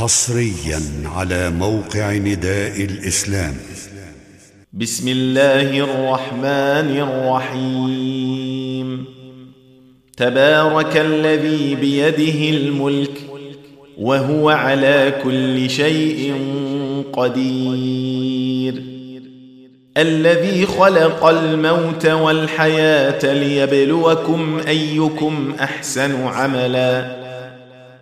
حصريا على موقع نداء الإسلام. بسم الله الرحمن الرحيم. تبارك الذي بيده الملك وهو على كل شيء قدير. الذي خلق الموت والحياة ليبلوكم أيكم أحسن عملا.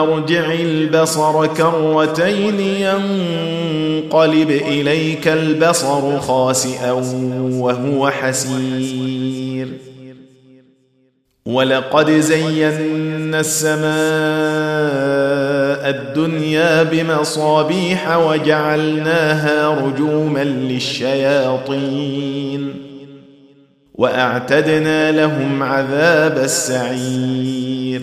ارجع البصر كرتين ينقلب إليك البصر خاسئا وهو حسير. ولقد زينا السماء الدنيا بمصابيح وجعلناها رجوما للشياطين. وأعتدنا لهم عذاب السعير.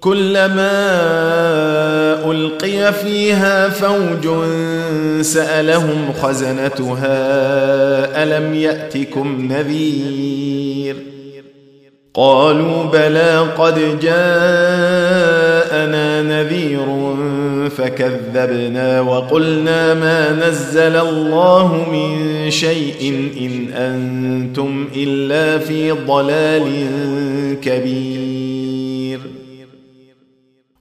كلما ألقي فيها فوج سألهم خزنتها ألم يأتكم نذير؟ قالوا بلى قد جاءنا نذير فكذبنا وقلنا ما نزل الله من شيء إن أنتم إلا في ضلال كبير.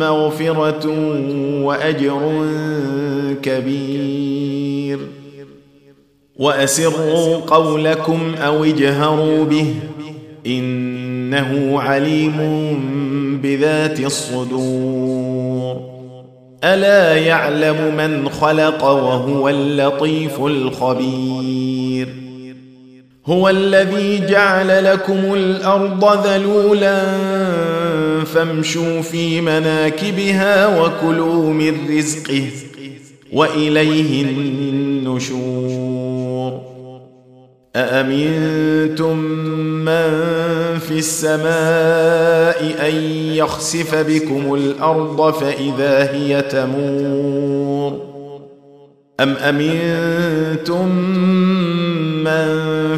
مغفرة وأجر كبير. وأسروا قولكم أو اجهروا به إنه عليم بذات الصدور. ألا يعلم من خلق وهو اللطيف الخبير. هو الذي جعل لكم الأرض ذلولا فامشوا في مناكبها وكلوا من رزقه وإليه النشور. أأمنتم من في السماء أن يخسف بكم الأرض فإذا هي تمور؟ أم أمنتم من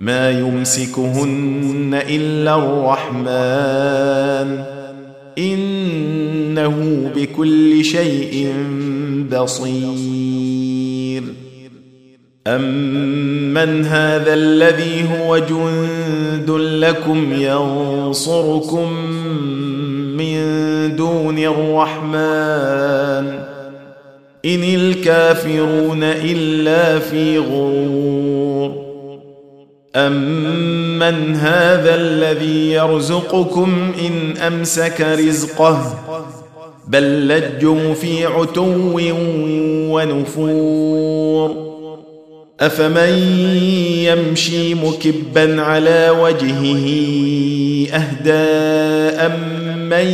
ما يمسكهن إلا الرحمن. إنه بكل شيء بصير. أمن هذا الذي هو جند لكم ينصركم من دون الرحمن. إن الكافرون إلا في غرور. امن هذا الذي يرزقكم ان امسك رزقه بل لجوا في عتو ونفور افمن يمشي مكبا على وجهه اهدى ام من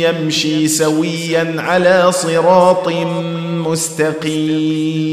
يمشي سويا على صراط مستقيم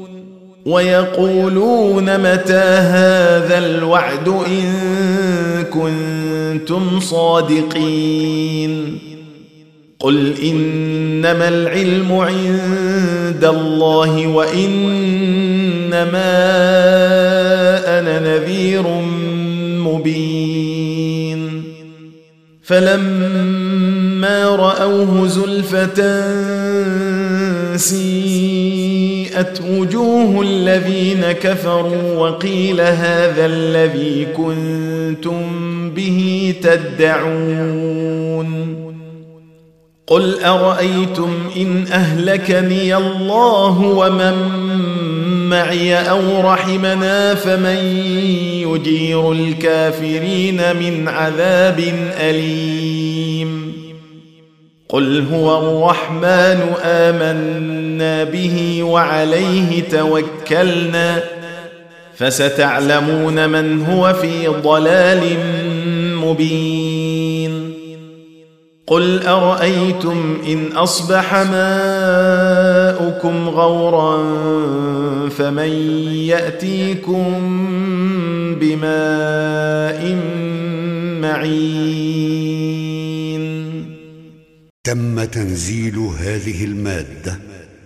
ويقولون متى هذا الوعد إن كنتم صادقين قل إنما العلم عند الله وإنما أنا نذير مبين فلما رأوه زلفة سيئت وجوه الذين كفروا وقيل هذا الذي كنتم به تدعون قل أرأيتم إن أهلكني الله ومن معي أو رحمنا فمن يجير الكافرين من عذاب أليم قل هو الرحمن آمنا به وعليه توكلنا فستعلمون من هو في ضلال مبين. قل أرأيتم إن أصبح ماؤكم غورا فمن يأتيكم بماء معين. تم تنزيل هذه المادة